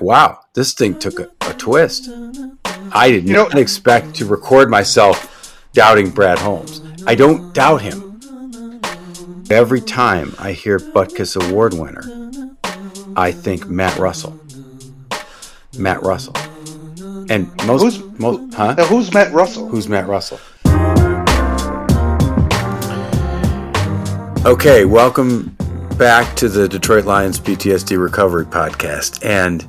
Wow, this thing took a, a twist. I did You not know- expect to record myself doubting Brad Holmes. I don't doubt him. Every time I hear Butkus Award winner, I think Matt Russell. Matt Russell. And most, Who's- most huh? Now, who's Matt Russell? Who's Matt Russell? Okay, welcome back to the Detroit Lions PTSD Recovery Podcast. And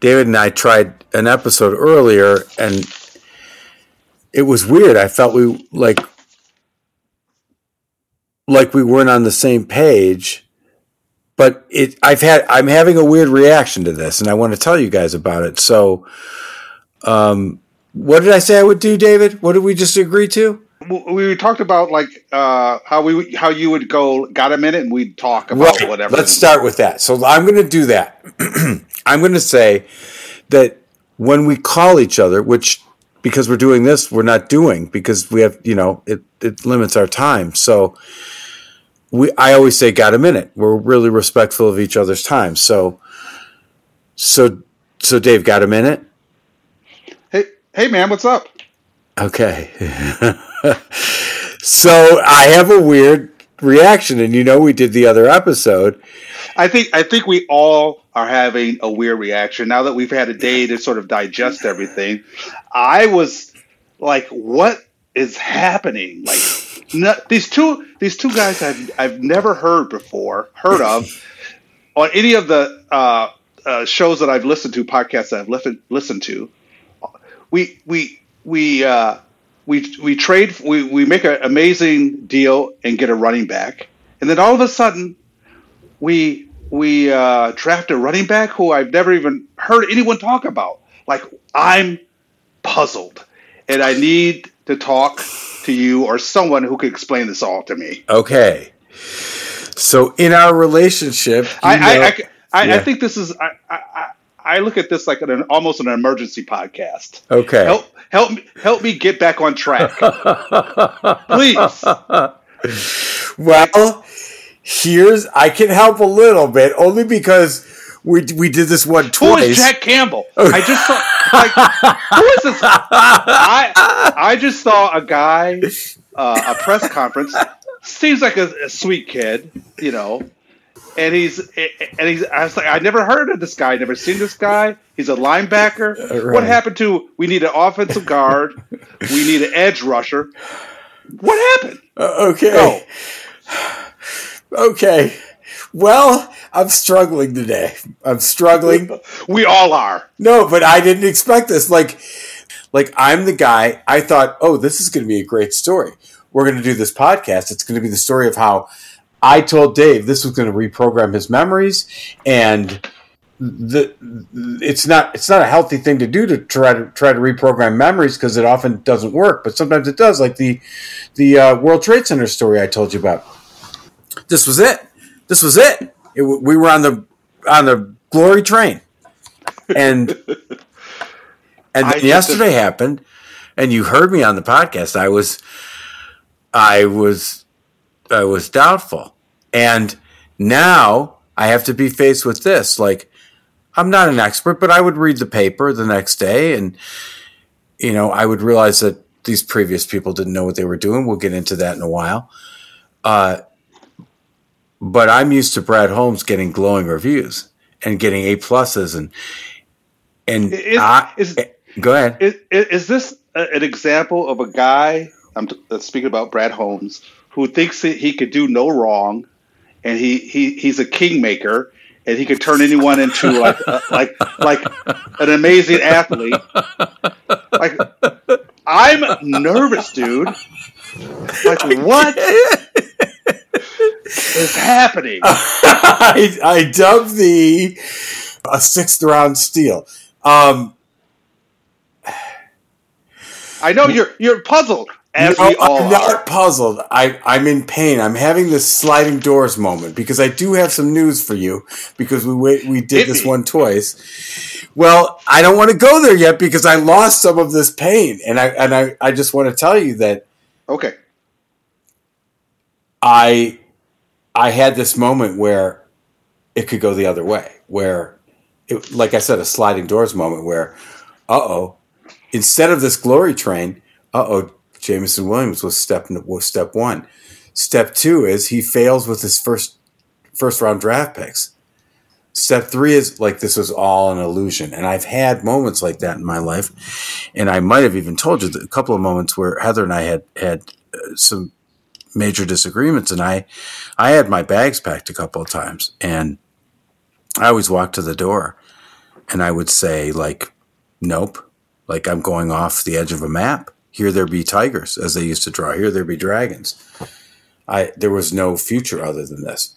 David and I tried an episode earlier, and it was weird. I felt we like like we weren't on the same page. But it, I've had, I'm having a weird reaction to this, and I want to tell you guys about it. So, um, what did I say I would do, David? What did we just agree to? We talked about like uh, how we how you would go. Got a minute, and we'd talk about whatever. Let's start with that. So I'm going to do that. I'm going to say that when we call each other, which because we're doing this, we're not doing because we have, you know, it, it limits our time. So we, I always say, got a minute. We're really respectful of each other's time. So, so, so Dave, got a minute? Hey, hey, man, what's up? Okay. so I have a weird reaction, and you know, we did the other episode. I think I think we all are having a weird reaction now that we've had a day to sort of digest everything. I was like, "What is happening?" Like no, these two these two guys I've I've never heard before, heard of on any of the uh, uh, shows that I've listened to, podcasts that I've listened listened to. We we we uh, we we trade we we make an amazing deal and get a running back, and then all of a sudden we we uh, draft a running back who I've never even heard anyone talk about. Like I'm puzzled, and I need to talk to you or someone who can explain this all to me. Okay. So in our relationship, I I, know- I, I, I Yeah. think this is I, I, look at this like an almost an emergency podcast. okay. Help help me help me get back on track, please. Well, here's I can help a little bit only because we we did this one Who twice. is Jack Campbell? I just saw like who is this? I I just saw a guy, uh, a press conference. Seems like a, a sweet kid, you know. And he's and he's. I was like, I never heard of this guy. Never seen this guy. He's a linebacker. Uh, right. What happened to? We need an offensive guard. we need an edge rusher. What happened? Uh, okay. Okay. Well, I'm struggling today. I'm struggling. We all are. No, but I didn't expect this. Like, like I'm the guy. I thought, oh, this is going to be a great story. We're going to do this podcast. It's going to be the story of how I told Dave this was going to reprogram his memories, and the it's not it's not a healthy thing to do to try to try to reprogram memories because it often doesn't work. But sometimes it does. Like the the uh, World Trade Center story I told you about. This was it. This was it. it we were on the on the glory train, and and yesterday happened, and you heard me on the podcast. I was, I was, I was doubtful, and now I have to be faced with this. Like, I'm not an expert, but I would read the paper the next day, and you know, I would realize that these previous people didn't know what they were doing. We'll get into that in a while. Uh, but I'm used to Brad Holmes getting glowing reviews and getting A pluses and and Is- I, is- go ahead. Is, is is this an example of a guy? I'm t- speaking about Brad Holmes, who thinks that he could do no wrong, and he, he he's a kingmaker, and he could turn anyone into like uh, like like an amazing athlete. Like I'm nervous, dude. Like what is happening? I, I dubbed the a sixth round steal. Um, I know you're you're puzzled, no, we I'm not puzzled. I, I'm in pain. I'm having this sliding doors moment because I do have some news for you because we we did Hit this me. one twice. Well, I don't want to go there yet because I lost some of this pain, and I and I, I just want to tell you that Okay. I I had this moment where it could go the other way, where it, like I said, a sliding doors moment where, uh oh, instead of this glory train, uh oh, Jameson Williams was step was step one. Step two is he fails with his first first round draft picks. Step three is like this was all an illusion, and I've had moments like that in my life, and I might have even told you a couple of moments where Heather and I had had uh, some major disagreements, and I I had my bags packed a couple of times, and I always walked to the door, and I would say like, "Nope," like I'm going off the edge of a map. Here there be tigers, as they used to draw. Here there be dragons. I there was no future other than this,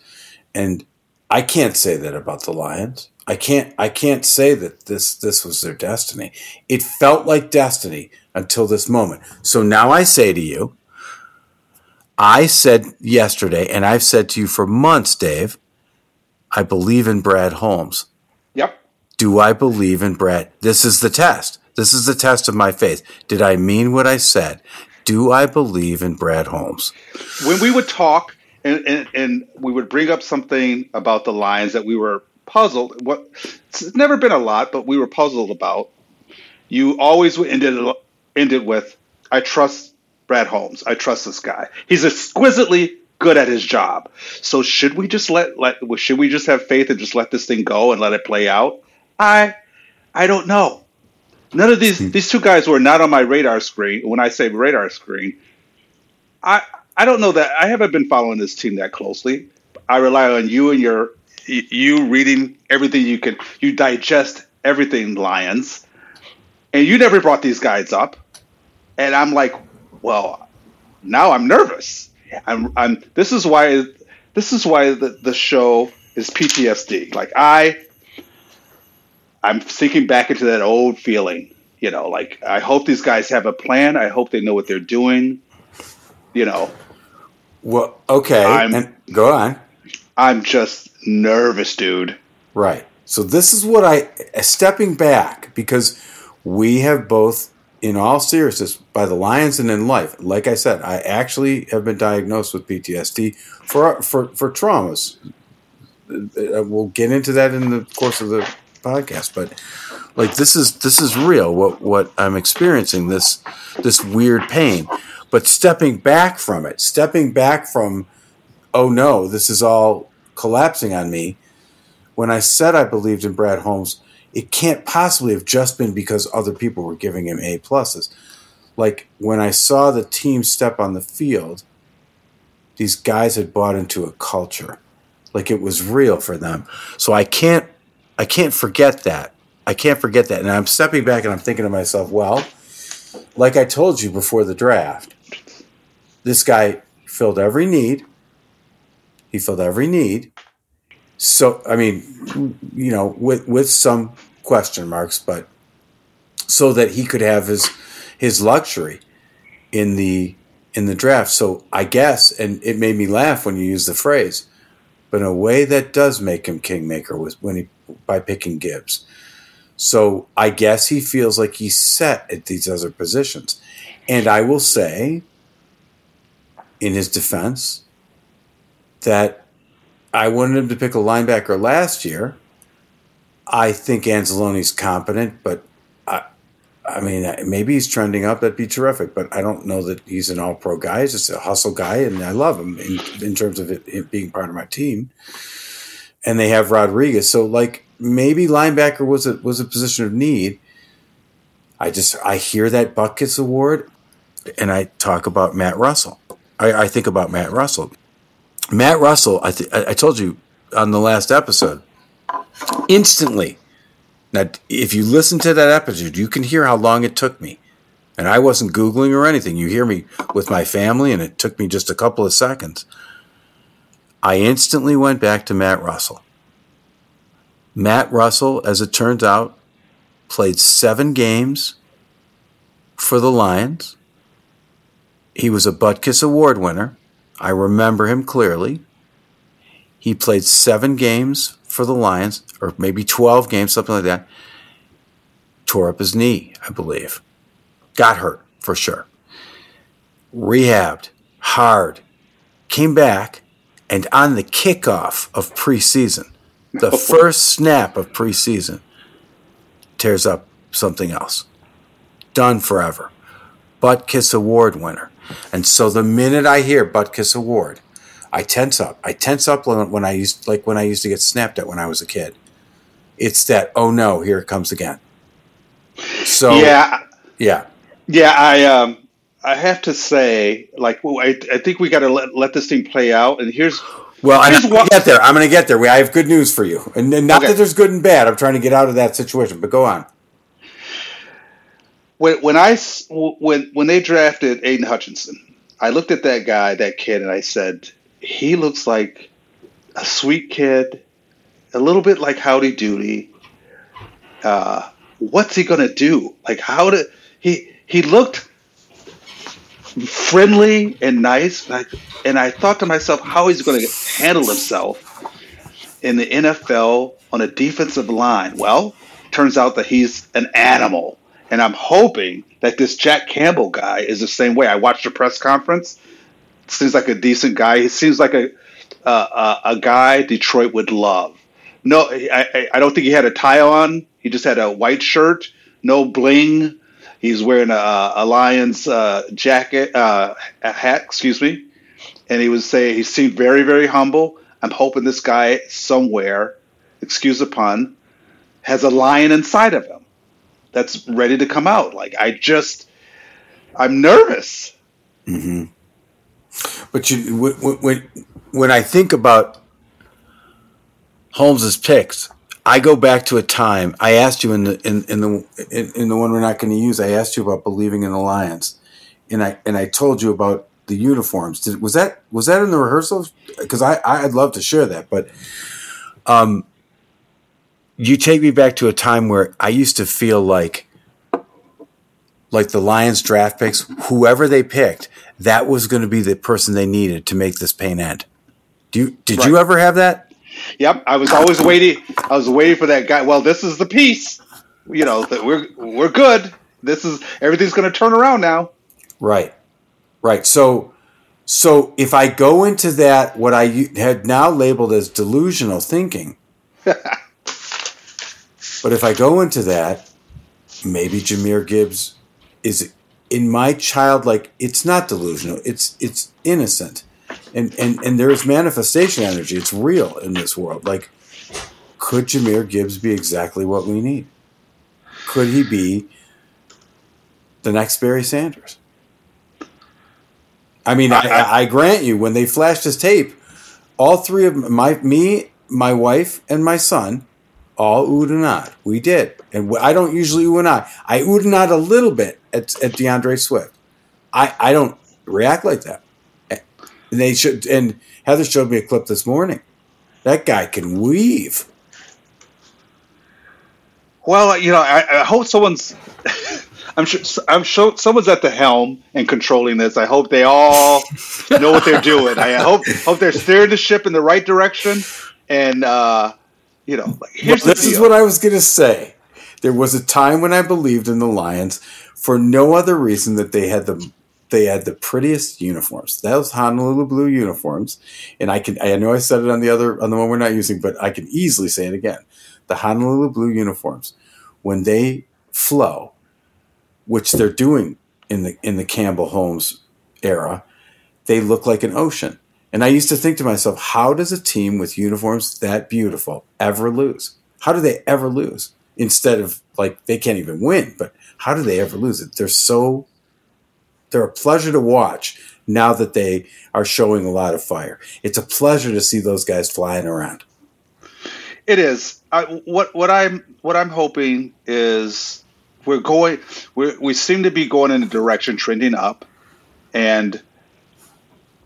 and I can't say that about the Lions. I can't I can't say that this this was their destiny. It felt like destiny until this moment. So now I say to you, I said yesterday, and I've said to you for months, Dave, I believe in Brad Holmes. Yep. Do I believe in Brad? This is the test. This is the test of my faith. Did I mean what I said? Do I believe in Brad Holmes? When we would talk and, and, and we would bring up something about the Lions that we were puzzled. What it's never been a lot, but we were puzzled about. You always ended ended with, "I trust Brad Holmes. I trust this guy. He's exquisitely good at his job. So should we just let let should we just have faith and just let this thing go and let it play out? I I don't know. None of these hmm. these two guys were not on my radar screen. When I say radar screen, I I don't know that I haven't been following this team that closely. I rely on you and your you reading everything you can. You digest everything, Lions, and you never brought these guys up. And I'm like, well, now I'm nervous. I'm I'm. This is why this is why the the show is PTSD. Like I, I'm sinking back into that old feeling. You know, like I hope these guys have a plan. I hope they know what they're doing. You know, well, okay. I'm, and go on. I'm just nervous, dude. Right. So this is what I stepping back because we have both in all seriousness by the Lions and in life. Like I said, I actually have been diagnosed with PTSD for for for traumas. Uh, we'll get into that in the course of the podcast, but like this is this is real what what I'm experiencing this this weird pain but stepping back from it, stepping back from, oh no, this is all collapsing on me. When I said I believed in Brad Holmes, it can't possibly have just been because other people were giving him A pluses. Like when I saw the team step on the field, these guys had bought into a culture. Like it was real for them. So I can't I can't forget that. I can't forget that. And I'm stepping back and I'm thinking to myself, well, like I told you before the draft, this guy filled every need. He filled every need. So I mean, you know, with with some question marks, but so that he could have his his luxury in the in the draft. So I guess, and it made me laugh when you use the phrase, but in a way that does make him kingmaker was when he by picking Gibbs. So I guess he feels like he's set at these other positions. And I will say in his defense that I wanted him to pick a linebacker last year. I think Anzalone's competent, but I mean, maybe he's trending up. That'd be terrific. But I don't know that he's an all-pro guy. He's just a hustle guy, and I love him in, in terms of it, it being part of my team. And they have Rodriguez, so like maybe linebacker was a was a position of need. I just I hear that Butkus award, and I talk about Matt Russell. I, I think about Matt Russell. Matt Russell, I, th- I told you on the last episode, instantly. Now, if you listen to that episode, you can hear how long it took me. And I wasn't Googling or anything. You hear me with my family, and it took me just a couple of seconds. I instantly went back to Matt Russell. Matt Russell, as it turns out, played seven games for the Lions. He was a Butkus Award winner. I remember him clearly. He played seven games for the Lions, or maybe 12 games, something like that. Tore up his knee, I believe. Got hurt, for sure. Rehabbed hard. Came back, and on the kickoff of preseason, The first snap of preseason tears up something else. Done forever. Butkus Award winner. And so the minute I hear Butkus Award, I tense up. I tense up when I used like when I used to get snapped at when I was a kid. It's that oh no, here it comes again. So yeah, yeah, yeah. I um, I have to say, like, I, I think we got to let let this thing play out. And here's well, I'm going to get there. I'm going to get there. We, I have good news for you, and not okay. that there's good and bad. I'm trying to get out of that situation, but go on. When when I when when they drafted Aidan Hutchinson, I looked at that guy, that kid, and I said, he looks like a sweet kid, a little bit like Howdy Doody. Uh, what's he gonna do? Like how did he? He looked friendly and nice, I, and I thought to myself, how he's to handle himself in the NFL on a defensive line. Well, turns out that he's an animal, and I'm hoping that this Jack Campbell guy is the same way. I watched a press conference seems like a decent guy. He seems like a uh, a guy Detroit would love. No, I, I don't think he had a tie on. He just had a white shirt, no bling. He's wearing a, a Lions uh, jacket, uh, hat, excuse me. And he was saying he seemed very, very humble. I'm hoping this guy somewhere, excuse the pun, has a lion inside of him that's ready to come out. Like I just, I'm nervous. Mm-hmm. But you, when when I think about Holmes's picks, I go back to a time. I asked you in the in, in the in, in the one we're not going to use. I asked you about believing in the Lions, and I and I told you about the uniforms. Did, was that was that in the rehearsals? Because I I'd love to share that, but um, you take me back to a time where I used to feel like like the Lions draft picks, whoever they picked, that was going to be the person they needed to make this pain end. Do you, did right. you ever have that? Yep, I was always waiting. I was waiting for that guy. Well, this is the piece. You know that we're we're good. This is everything's going to turn around now. Right, right. So, so if I go into that, what I had now labeled as delusional thinking, but if I go into that, maybe Jahmyr Gibbs is in my childlike it's not delusional it's it's innocent. And and and there's manifestation energy it's real in this world. Like could Jahmyr Gibbs be exactly what we need? Could he be the next Barry Sanders? I mean I, I, I grant you when they flashed his tape all three of my me my wife and my son all nod. We did. And I don't usually ooh. I and nod a little bit at, at D'Andre Swift. I, I don't react like that. And they should. And Heather showed me a clip this morning. That guy can weave. Well, you know, I, I hope someone's. I'm sure. I'm sure someone's at the helm and controlling this. I hope they all know what they're doing. I hope hope they're steering the ship in the right direction. And uh, you know, like, here's well, this is what I was going to say. There was a time when I believed in the Lions for no other reason that they had the they had the prettiest uniforms. Those Honolulu blue uniforms, and I can I know I said it on the other on the one we're not using, but I can easily say it again. The Honolulu blue uniforms, when they flow, which they're doing in the in the Campbell Holmes era, they look like an ocean. And I used to think to myself, how does a team with uniforms that beautiful ever lose? How do they ever lose? Instead of like they can't even win, but how do they ever lose it? They're so they're a pleasure to watch now that they are showing a lot of fire. It's a pleasure to see those guys flying around. It is. I, what what I'm what I'm hoping is we're going we we seem to be going in a direction trending up, and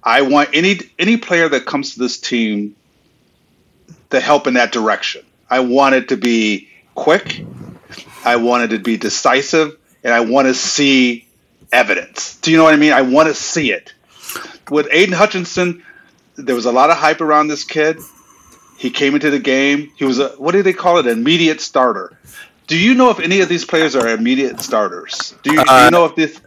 I want any any player that comes to this team to help in that direction. I want it to be quick. I want it to be decisive, and I want to see evidence. Do you know what I mean? I want to see it. With Aidan Hutchinson, there was a lot of hype around this kid. He came into the game. He was a what do they call it? An immediate starter. Do you know if any of these players are immediate starters? Do you, do you uh, know if this?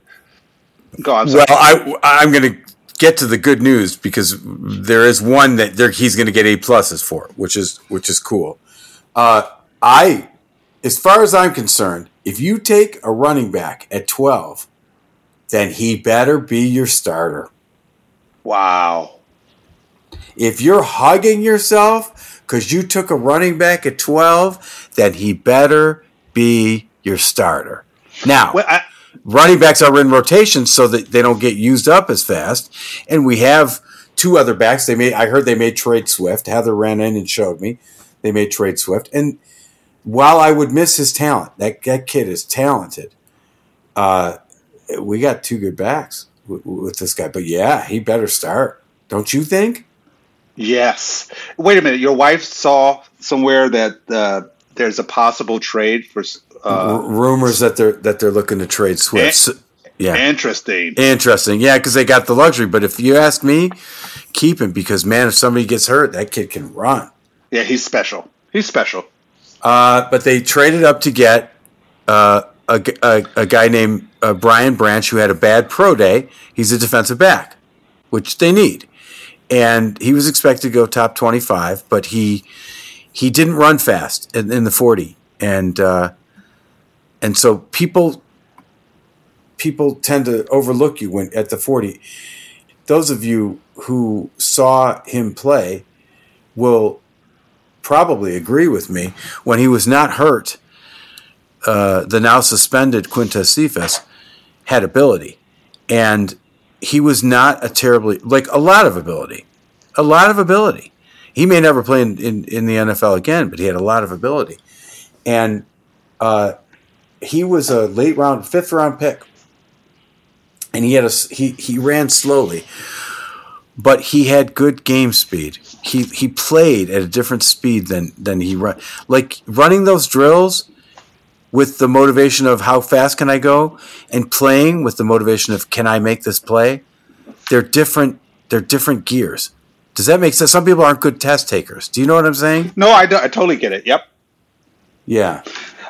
Go. I'm sorry. Well, I I'm going to get to the good news because there is one that there, he's going to get A pluses for, which is which is cool. Uh, I, as far as I'm concerned, if you take a running back at 12, then he better be your starter. Wow. If you're hugging yourself because you took a running back at 12, then he better be your starter. Now, Well, I, running backs are in rotation so that they don't get used up as fast. And we have two other backs. They made I heard they made trade Swift. Heather ran in and showed me they made trade Swift. And while I would miss his talent, that that kid is talented. Uh, we got two good backs with, with this guy. But yeah, he better start. Don't you think? yes. Wait a minute. Your wife saw somewhere that uh, there's a possible trade for. R- Uh, rumors that they're that they're looking to trade Swift. Yeah, Interesting. Interesting. Yeah, because they got the luxury. But if you ask me, keep him because, man, if somebody gets hurt, that kid can run. Yeah, he's special. He's special. Uh, but they traded up to get uh, a, a- a guy named uh, Brian Branch who had a bad pro day. He's a defensive back, which they need. And he was expected to go top 25, but he he didn't run fast in, in the 40. And uh, and so people people tend to overlook you when at the 40. Those of you who saw him play will probably agree with me when he was not hurt. Uh, the now suspended Quintez Cephus had ability, and he was not a terribly like a lot of ability, a lot of ability. He may never play in, in, in the NFL again, but he had a lot of ability, and uh, he was a late round, fifth round pick, and he had a he he ran slowly, but he had good game speed. He he played at a different speed than than he run like running those drills with the motivation of how fast can I go and playing with the motivation of can I make this play. They're different. They're different gears. Does that make sense? Some people aren't good test takers. Do you know what I'm saying? No, I, I totally get it. Yep. Yeah.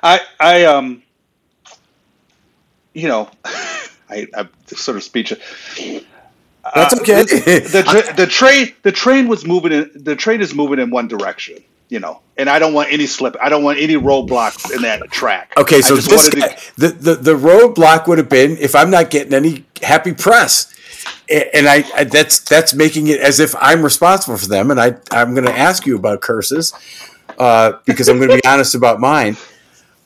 I I um you know I I'm sort of speechless. That's Uh, okay. the, tra- the train the train was moving in the train is moving in one direction, you know, and I don't want any slip. I don't want any roadblocks in that track. Okay, so this guy, the, the the roadblock would have been if I'm not getting any happy press, and I, I that's that's making it as if I'm responsible for them, and I I'm going to ask you about curses uh, because I'm going to be honest about mine.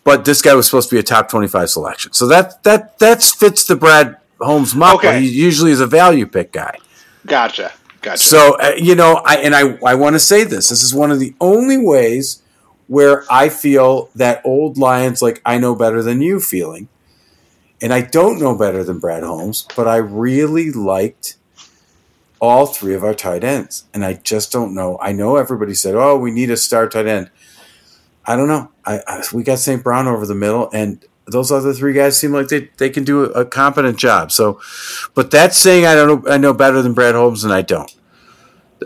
But this guy was supposed to be a top 25 selection, so that that that fits the Brad Holmes model. Okay. He usually is a value pick guy. gotcha, gotcha. So uh, you know, I and I I want to say this. This is one of the only ways where I feel that old Lions like I know better than you feeling, and I don't know better than Brad Holmes, but I really liked all three of our tight ends, and I just don't know. I know everybody said, "Oh, we need a star tight end." I don't know. I, I we got St. Brown over the middle, and those other three guys seem like they, they can do a, competent job. So, but that's saying I don't know. I know better than Brad Holmes, and I don't.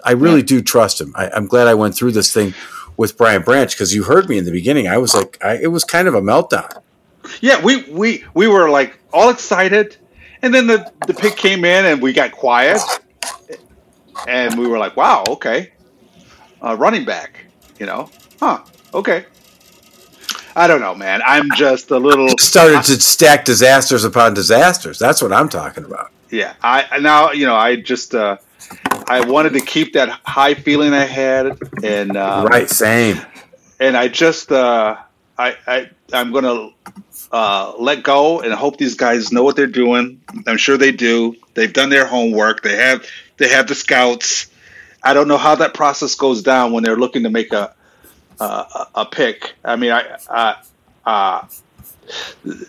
I really do trust him. I, I'm glad I went through this thing with Brian Branch because you heard me in the beginning. I was like, I, it was kind of a meltdown. yeah, we we we were like all excited, and then the the pick came in, and we got quiet, and we were like, wow, okay, uh, running back, you know, huh, okay. I don't know, man. I'm just a little. Started to stack disasters upon disasters. That's what I'm talking about. Yeah, I now you know I just uh, I wanted to keep that high feeling I had, and uh, right, same. and I just uh, I I I'm gonna uh, let go and hope these guys know what they're doing. I'm sure they do. They've done their homework. They have they have the scouts. I don't know how that process goes down when they're looking to make a a, a pick. I mean, I uh, uh,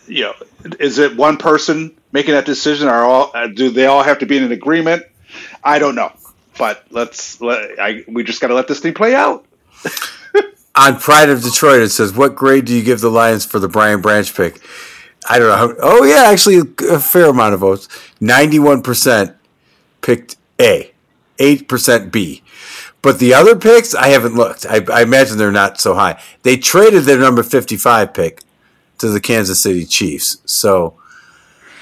you know, is it one person making that decision? Are all uh, do they all have to be in an agreement? I don't know, but let's let I we just got to let this thing play out. On Pride of Detroit, it says, "What grade do you give the Lions for the Brian Branch pick?" I don't know. Oh yeah, actually, a fair amount of votes. Ninety-one percent picked A, eight percent B. But the other picks, I haven't looked. I, I imagine they're not so high. They traded their number fifty-five pick to the Kansas City Chiefs. So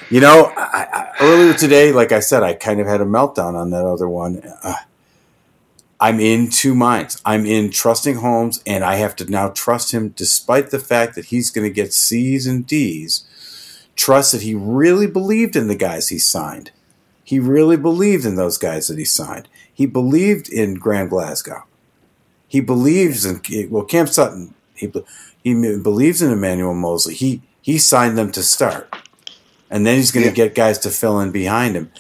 You know, I, I, earlier today, like I said, I kind of had a meltdown on that other one. Uh, I'm in two minds. I'm in trusting Holmes, and I have to now trust him despite the fact that he's going to get C's and D's. Trust that he really believed in the guys he signed. He really believed in those guys that he signed. He believed in Graham Glasgow. He believes in well Cam Sutton. He he believes in Emmanuel Moseley. He he signed them to start, and then he's going to yeah. get guys to fill in behind him.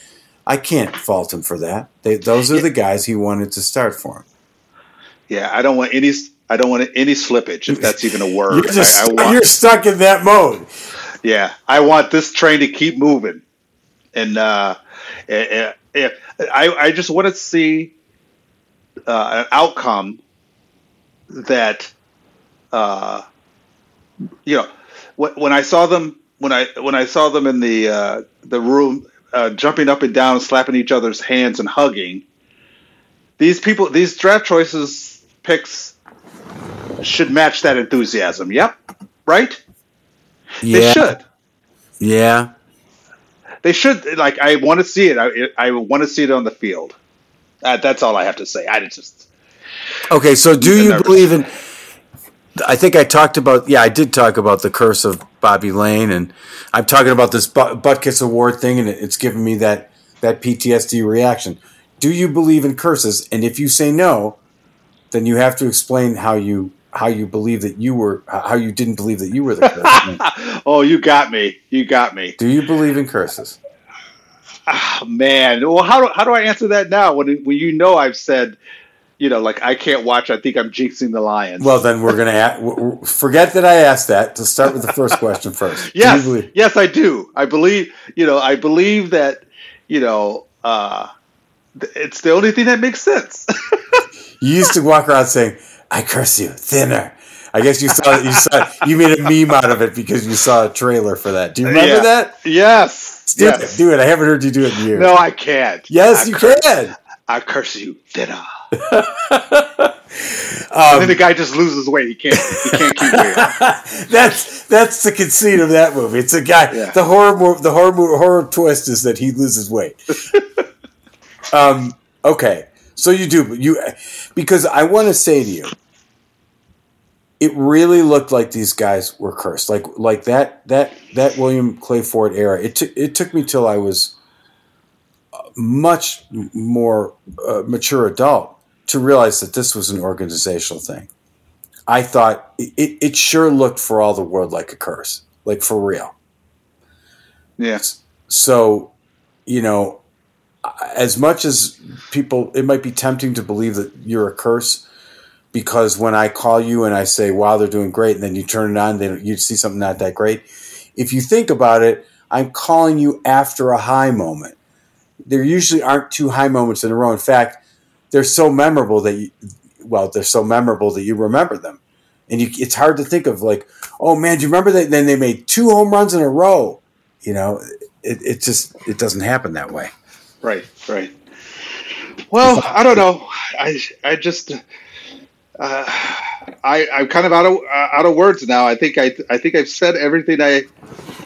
I can't fault him for that. They, those are the guys he wanted to start for him. Yeah, I don't want any. I don't want any slippage, if that's even a word. you're, just, I, I want, you're stuck in that mode. Yeah, I want this train to keep moving, and uh, I, I just want to see uh, an outcome that, uh, you know, when I saw them when I when I saw them in the uh, the room uh, jumping up and down, slapping each other's hands and hugging. These people, these draft choices picks should match that enthusiasm. Yep, right? Yeah. They should. Yeah. They should. Like, I want to see it. I, I want to see it on the field. Uh, that's all I have to say. I just. Okay, so do you believe in? I think I talked about. Yeah, I did talk about the curse of Bobby Layne, and I'm talking about this Butkus Award thing, and it's giving me that that PTSD reaction. Do you believe in curses? And if you say no, then you have to explain how you how you believe that you were how you didn't believe that you were the curse. oh, you got me. You got me. Do you believe in curses? Oh, man, well, how do how do I answer that now when when you know I've said you know, like I can't watch. I think I'm jinxing the Lions. Well, then we're gonna ask, forget that I asked that. To start with the first question first. yes, yes, I do. I believe. You know, I believe that. You know, uh, it's the only thing that makes sense. you used to walk around saying, "I curse you, thinner." I guess you saw you saw you made a meme out of it because you saw a trailer for that. Do you remember yeah. that? Yes. Do yes. it. Do it. I haven't heard you do it in years. No, I can't. Yes, I you curse, can. I curse you, thinner um, and then the guy just loses weight. He can't. He can't keep weight. that's that's the conceit of that movie. It's a guy. Yeah. The horror. The horror. Horror twist is that he loses weight. um. Okay. So you do but you because I want to say to you, it really looked like these guys were cursed. Like like that that that William Clay Ford era. It took it took me till I was much more uh, mature adult to realize that this was an organizational thing. I thought it, it sure looked for all the world like a curse, like for real. Yes. So, you know, as much as people, it might be tempting to believe that you're a curse because when I call you and I say, wow, they're doing great, and then you turn it on, then you see something not that great. If you think about it, I'm calling you after a high moment. There usually aren't two high moments in a row. In fact, they're so memorable that you, well, they're so memorable that you remember them. And you, it's hard to think of like, oh man, do you remember that? Then they made two home runs in a row. You know, it, it just it doesn't happen that way. Right, right. Well, I don't know. I I just uh, I I'm kind of out of uh, out of words now. I think I I think I've said everything I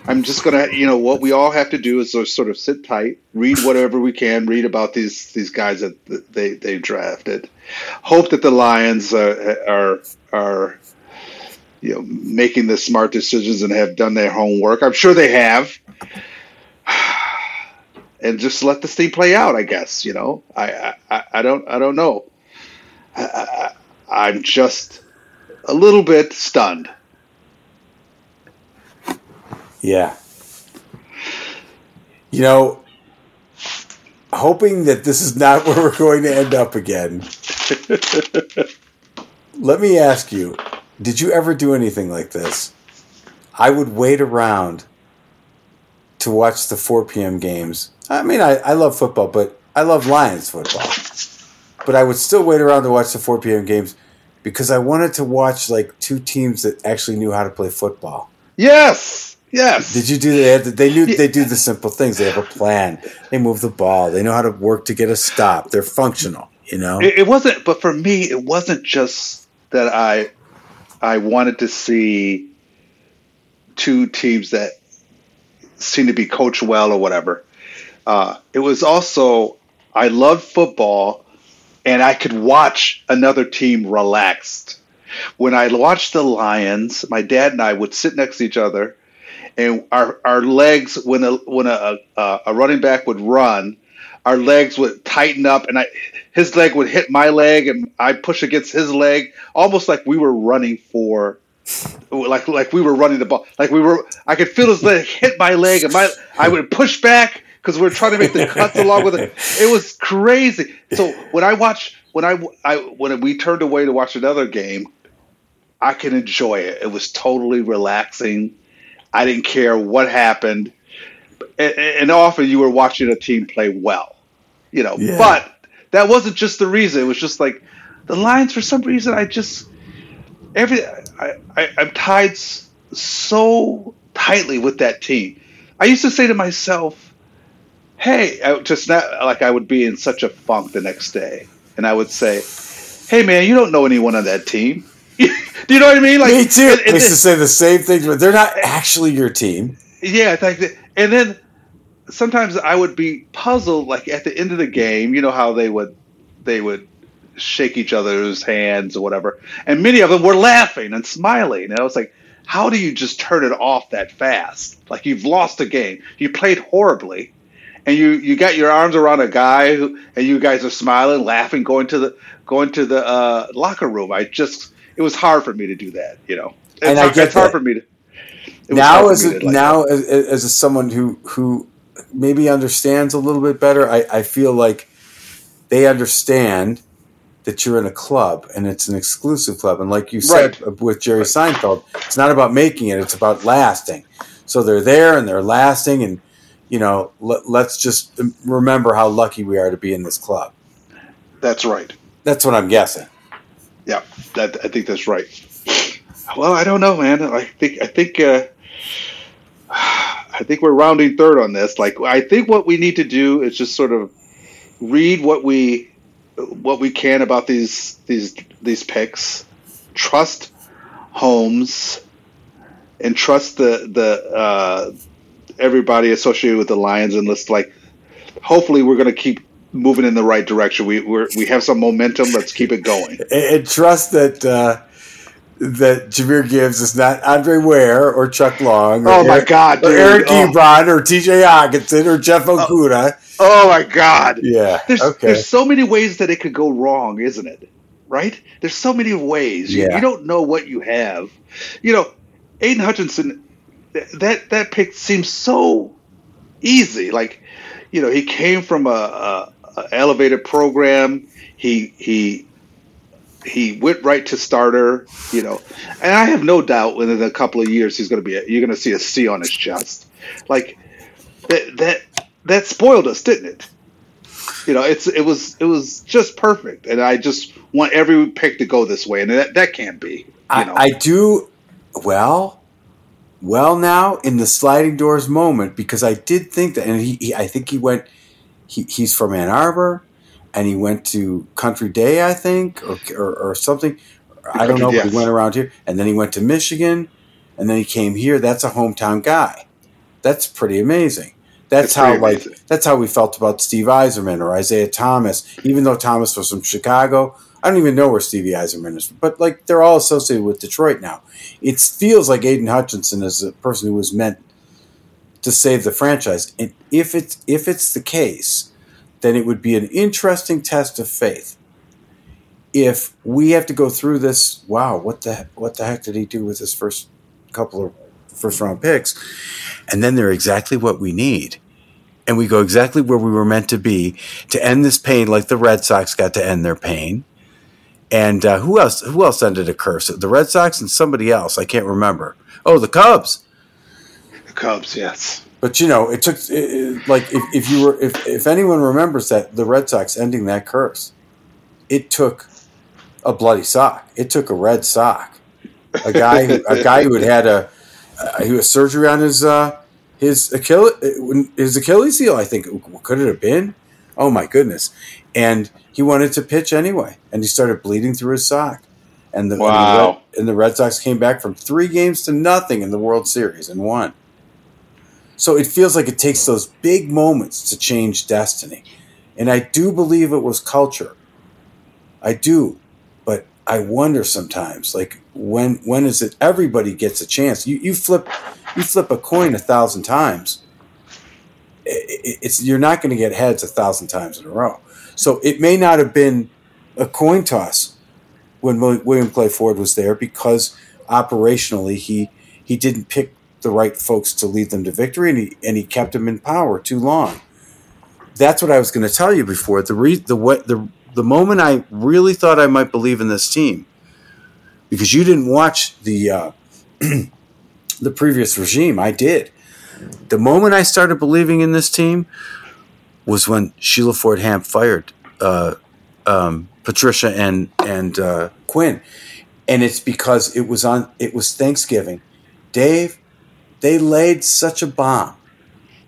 I'm just gonna, you know, what we all have to do is sort of sit tight, read whatever we can, read about these these guys that they they drafted, hope that the Lions uh, are are you know making the smart decisions and have done their homework. I'm sure they have, and just let this thing play out. I guess you know, I I, I don't I don't know. I, I, I'm just a little bit stunned. Yeah. You know, hoping that this is not where we're going to end up again. let me ask you did you ever do anything like this? I would wait around to watch the 4 p.m. games. I mean, I, I love football, but I love Lions football. But I would still wait around to watch the 4 p.m. games because I wanted to watch like two teams that actually knew how to play football. Yes. Yes. Did you do that? They knew they do the simple things. They have a plan. They move the ball. They know how to work to get a stop. They're functional. You know. It, it wasn't, but for me, it wasn't just that I I wanted to see two teams that seemed to be coached well or whatever. Uh, it was also I loved football, and I could watch another team relaxed. When I watched the Lions, my dad and I would sit next to each other, and our our legs when a when a a, a running back would run, our legs would tighten up, and I his leg would hit my leg, and I push against his leg, almost like we were running for like like we were running the ball. Like we were, I could feel his leg hit my leg, and my I would push back because we are trying to make the cuts along with it. It was crazy. So when I watch, when I, I when we turned away to watch another game, I can enjoy it. It was totally relaxing. I didn't care what happened, and, and often you were watching a team play well, you know. Yeah. But that wasn't just the reason. It was just like the Lions. For some reason, I just every I, I I'm tied so tightly with that team. I used to say to myself, "Hey," I just not like I would be in such a funk the next day, and I would say, "Hey, man, you don't know anyone on that team." Do you know what I mean? Like me too. And, and I used to say the same things, but they're not actually your team. Yeah, and then sometimes I would be puzzled. Like at the end of the game, you know how they would they would shake each other's hands or whatever, and many of them were laughing and smiling, and I was like, how do you just turn it off that fast? Like you've lost a game, you played horribly, and you you got your arms around a guy who, and you guys are smiling, laughing, going to the going to the uh, locker room. I just it was hard for me to do that, you know. It's and hard, I get it's hard for me to. Now, as a, like now as, as a someone who who maybe understands a little bit better, I, I feel like they understand that you're in a club and it's an exclusive club. And like you said right. with Jerry. Seinfeld, it's not about making it; it's about lasting. So they're there and they're lasting, and you know, let, let's just remember how lucky we are to be in this club. That's right. That's what I'm guessing. Yeah, that, I think that's right. Well, I don't know, man. I think I think uh, I think we're rounding third on this. Like, I think what we need to do is just sort of read what we what we can about these these these picks. Trust Holmes and trust the the uh, everybody associated with the Lions, and let's like. Hopefully, we're going to keep moving in the right direction. We we we have some momentum. Let's keep it going. And, trust that uh, that Jahmyr Gibbs is not Andre Ware or Chuck Long. Or oh my Eric, God, dude. Or Eric oh. Ebron or T.J. Hockenson or Jeff oh. Okudah. Oh, oh my God. Yeah. There's okay. there's so many ways that it could go wrong, isn't it? Right? There's so many ways. Yeah. You, you don't know what you have. You know, Aidan Hutchinson. That that pick seems so easy. Like, you know, he came from a, a elevated program. He he he went right to starter, you know, and I have no doubt within a couple of years he's going to be a, you're going to see a C on his chest, like that that that spoiled us, didn't it? You know, it's it was it was just perfect, and I just want every pick to go this way, and that that can't be. I, I do well, well now in the sliding doors moment because I did think that, and he, he I think he went he, he's from Ann Arbor, and he went to Country Day, I think, or or, or something. I don't know. Yes. But he went around here, and then he went to Michigan, and then he came here. That's a hometown guy. That's pretty amazing. That's how like that's how we felt about Steve Yzerman or Isiah Thomas. Even though Thomas was from Chicago, I don't even know where Stevie Yzerman is, but like they're all associated with Detroit now. It feels like Aidan Hutchinson is a person who was meant to save the franchise. And if it's if it's the case, then it would be an interesting test of faith. If we have to go through this, wow, what the what the heck did he do with his first couple of first round picks? And then they're exactly what we need. And we go exactly where we were meant to be to end this pain like the Red Sox got to end their pain. And uh, who else? Who else ended a curse? The Red Sox and somebody else. I can't remember. Oh, the Cubs. The Cubs, yes. But you know, it took it, it, like if, if you were if, if anyone remembers that the Red Sox ending that curse, it took a bloody sock. It took a red sock. A guy who, a guy who had had a uh, he was surgery on his uh, his Achilles his Achilles heel. I think could it have been? Oh my goodness! And he wanted to pitch anyway, and he started bleeding through his sock. And the, wow. and the, Red, and the Red Sox came back from three games to nothing in the World Series and won. So it feels like it takes those big moments to change destiny. And I do believe it was culture. I do. But I wonder sometimes, like when when is it everybody gets a chance? You you flip you flip a coin a thousand times. It's you're not going to get heads a thousand times in a row. So it may not have been a coin toss when William Clay Ford was there because operationally he he didn't pick the right folks to lead them to victory, and he and he kept them in power too long. That's what I was going to tell you before. The re, the what the the moment I really thought I might believe in this team, because you didn't watch the uh, the previous regime, I did. The moment I started believing in this team was when Sheila Ford Hamp fired uh, um, Patricia and and uh, Quinn, and it's because it was on it was Thanksgiving. Dave, they laid such a bomb.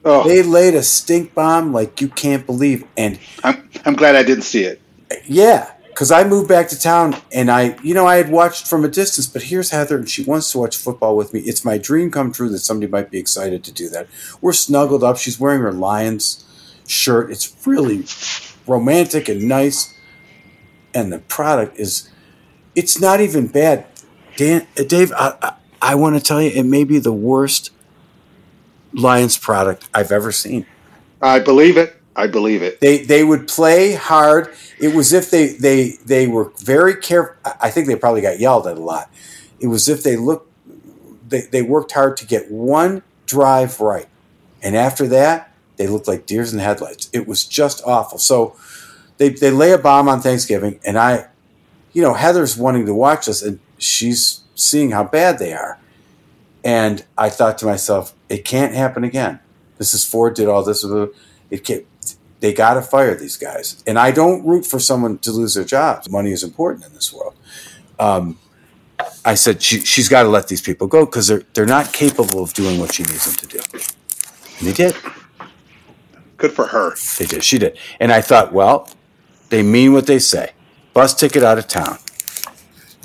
Oh. They laid a stink bomb like you can't believe. And I'm I'm glad I didn't see it. Yeah, because I moved back to town and I, you know, I had watched from a distance. But here's Heather, and she wants to watch football with me. It's my dream come true that somebody might be excited to do that. We're snuggled up. She's wearing her Lions shirt. It's really romantic and nice, and the product is, it's not even bad. Dan, uh, Dave, I, I want to tell you, it may be the worst Lions product I've ever seen. I believe it. I believe it. They they would play hard. It was if they they they were very careful. I think they probably got yelled at a lot. It was if they looked they, they worked hard to get one drive right, and after that they looked like deers in headlights. It was just awful. So they they lay a bomb on Thanksgiving, and I, you know, Heather's wanting to watch this, and she's seeing how bad they are. And I thought to myself, it can't happen again. Mrs. Ford did all this. It can't, they got to fire these guys. And I don't root for someone to lose their jobs. Money is important in this world. Um, I said she, she's got to let these people go because they're they're not capable of doing what she needs them to do. And they did. Good for her. They did. She did. And I thought, well, they mean what they say. Bus ticket out of town.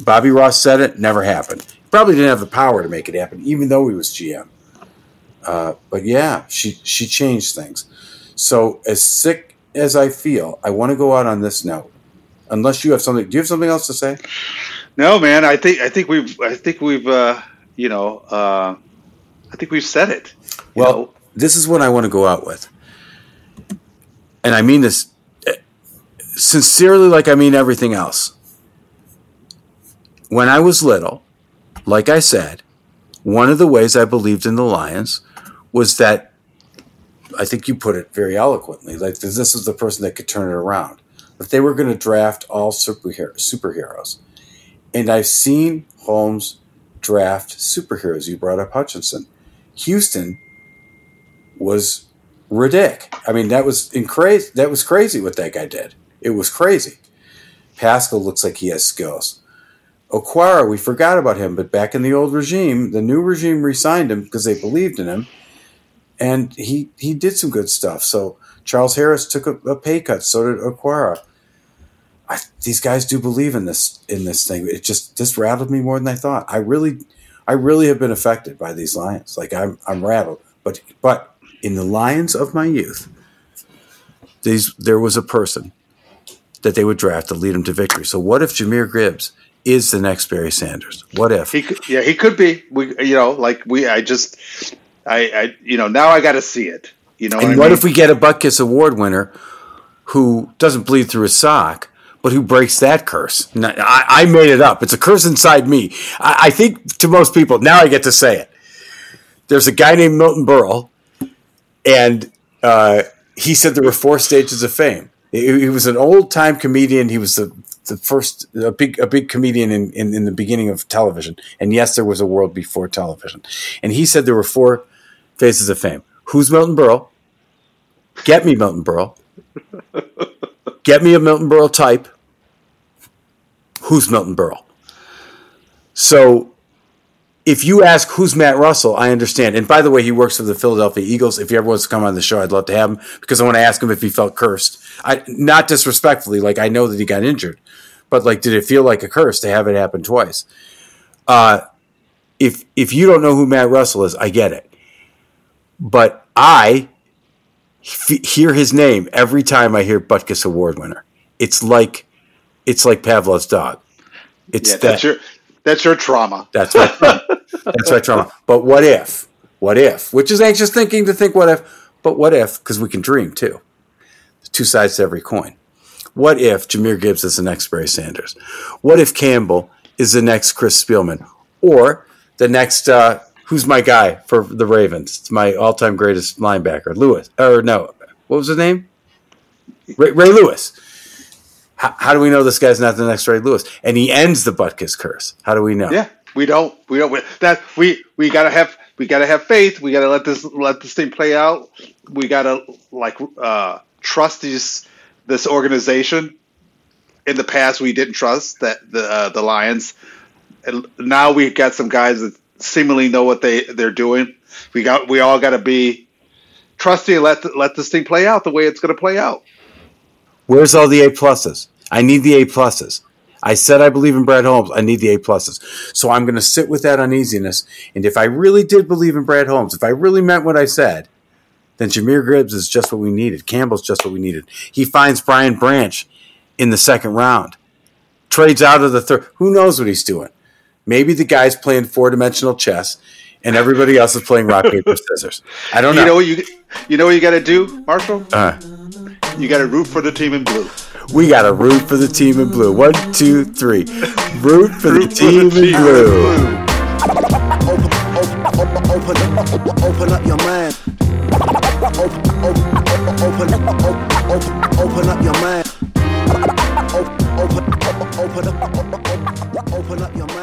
Bobby Ross said it, never happened. Probably didn't have the power to make it happen, even though he was GM. Uh, but yeah, she she changed things. So as sick as I feel, I want to go out on this note. Unless you have something, do you have something else to say? No, man. I think I think we've I think we've uh, you know uh, I think we've said it. Well, know? this is what I want to go out with, and I mean this sincerely, like I mean everything else when I was little, like I said, one of the ways I believed in the Lions was that I think you put it very eloquently. Like this is the person that could turn it around. That they were going to draft all superhero, superheroes, and I've seen Holmes draft superheroes. You brought up Hutchinson. Houston was ridiculous. I mean, that was in crazy. That was crazy what that guy did. It was crazy. Paschal looks like he has skills. Okwara, we forgot about him, but back in the old regime, the new regime re-signed him because they believed in him, and he he did some good stuff. So Charles Harris took a, a pay cut, so did Okwara. I, these guys do believe in this in this thing. It just this rattled me more than I thought. I really, I really have been affected by these lions. Like I'm I'm rattled, but but in the lions of my youth, these there was a person that they would draft to lead them to victory. So what if Jahmyr Gibbs is the next Barry Sanders. What if? He could, yeah, he could be. We, you know, like we, I just, I, I you know, now I got to see it. You know, and what, what if we get a Butkus Award winner who doesn't bleed through his sock, but who breaks that curse? I, I made it up. It's a curse inside me. I, I think to most people now I get to say it. There's a guy named Milton Berle, and uh, he said there were four stages of fame. He, he was an old time comedian. He was the the first a big a big comedian in, in, in the beginning of television. And yes, there was a world before television. And he said there were four phases of fame. Who's Milton Berle? Get me Milton Berle. Get me a Milton Berle type. Who's Milton Berle? So if you ask who's Matt Russell, I understand. And by the way, he works for the Philadelphia Eagles. If he ever wants to come on the show, I'd love to have him because I want to ask him if he felt cursed. I not disrespectfully, like I know that he got injured, but like, did it feel like a curse to have it happen twice? Uh, if if you don't know who Matt Russell is, I get it. but I f- hear his name every time I hear Butkus Award winner. It's like it's like Pavlov's dog. It's Yeah, that. that's your that's your trauma. That's my trauma. That's my trauma. But what if? What if? Which is anxious thinking to think what if, but what if? Because we can dream too. There's two sides to every coin. What if Jahmyr Gibbs is the next Barry Sanders? What if Campbell is the next Chris Spielman? Or the next, uh, who's my guy for the Ravens? It's my all time greatest linebacker, Lewis. Or no, what was his name? Ray, Ray Lewis. How, how do we know this guy's not the next Ray Lewis? And he ends the Butkus curse. How do we know? Yeah, we don't. We don't. We, that we we gotta have we gotta have faith. We gotta let this let this thing play out. We gotta like uh, trust these this organization. In the past, we didn't trust that the uh, the Lions. And now we've got some guys that seemingly know what they they're doing. We got we all got to be trusty and let let this thing play out the way it's going to play out. Where's all the A pluses? I need the A pluses. I said I believe in Brad Holmes. I need the A pluses. So I'm going to sit with that uneasiness. And if I really did believe in Brad Holmes, if I really meant what I said, then Jahmyr Gibbs is just what we needed. Campbell's just what we needed. He finds Brian Branch in the second round, trades out of the third. Who knows what he's doing? Maybe the guy's playing four dimensional chess, and everybody else is playing rock paper scissors. I don't know. You know what you you know what you got to do, Marshall? Uh, You got to root for the team in blue. we got to root for the team in blue. One, two, three. Root for the Root for team the in blue. Open, open, open, open, open up your mind. Open, open, open, open, open up your mind. Open, open, open, open up your mind.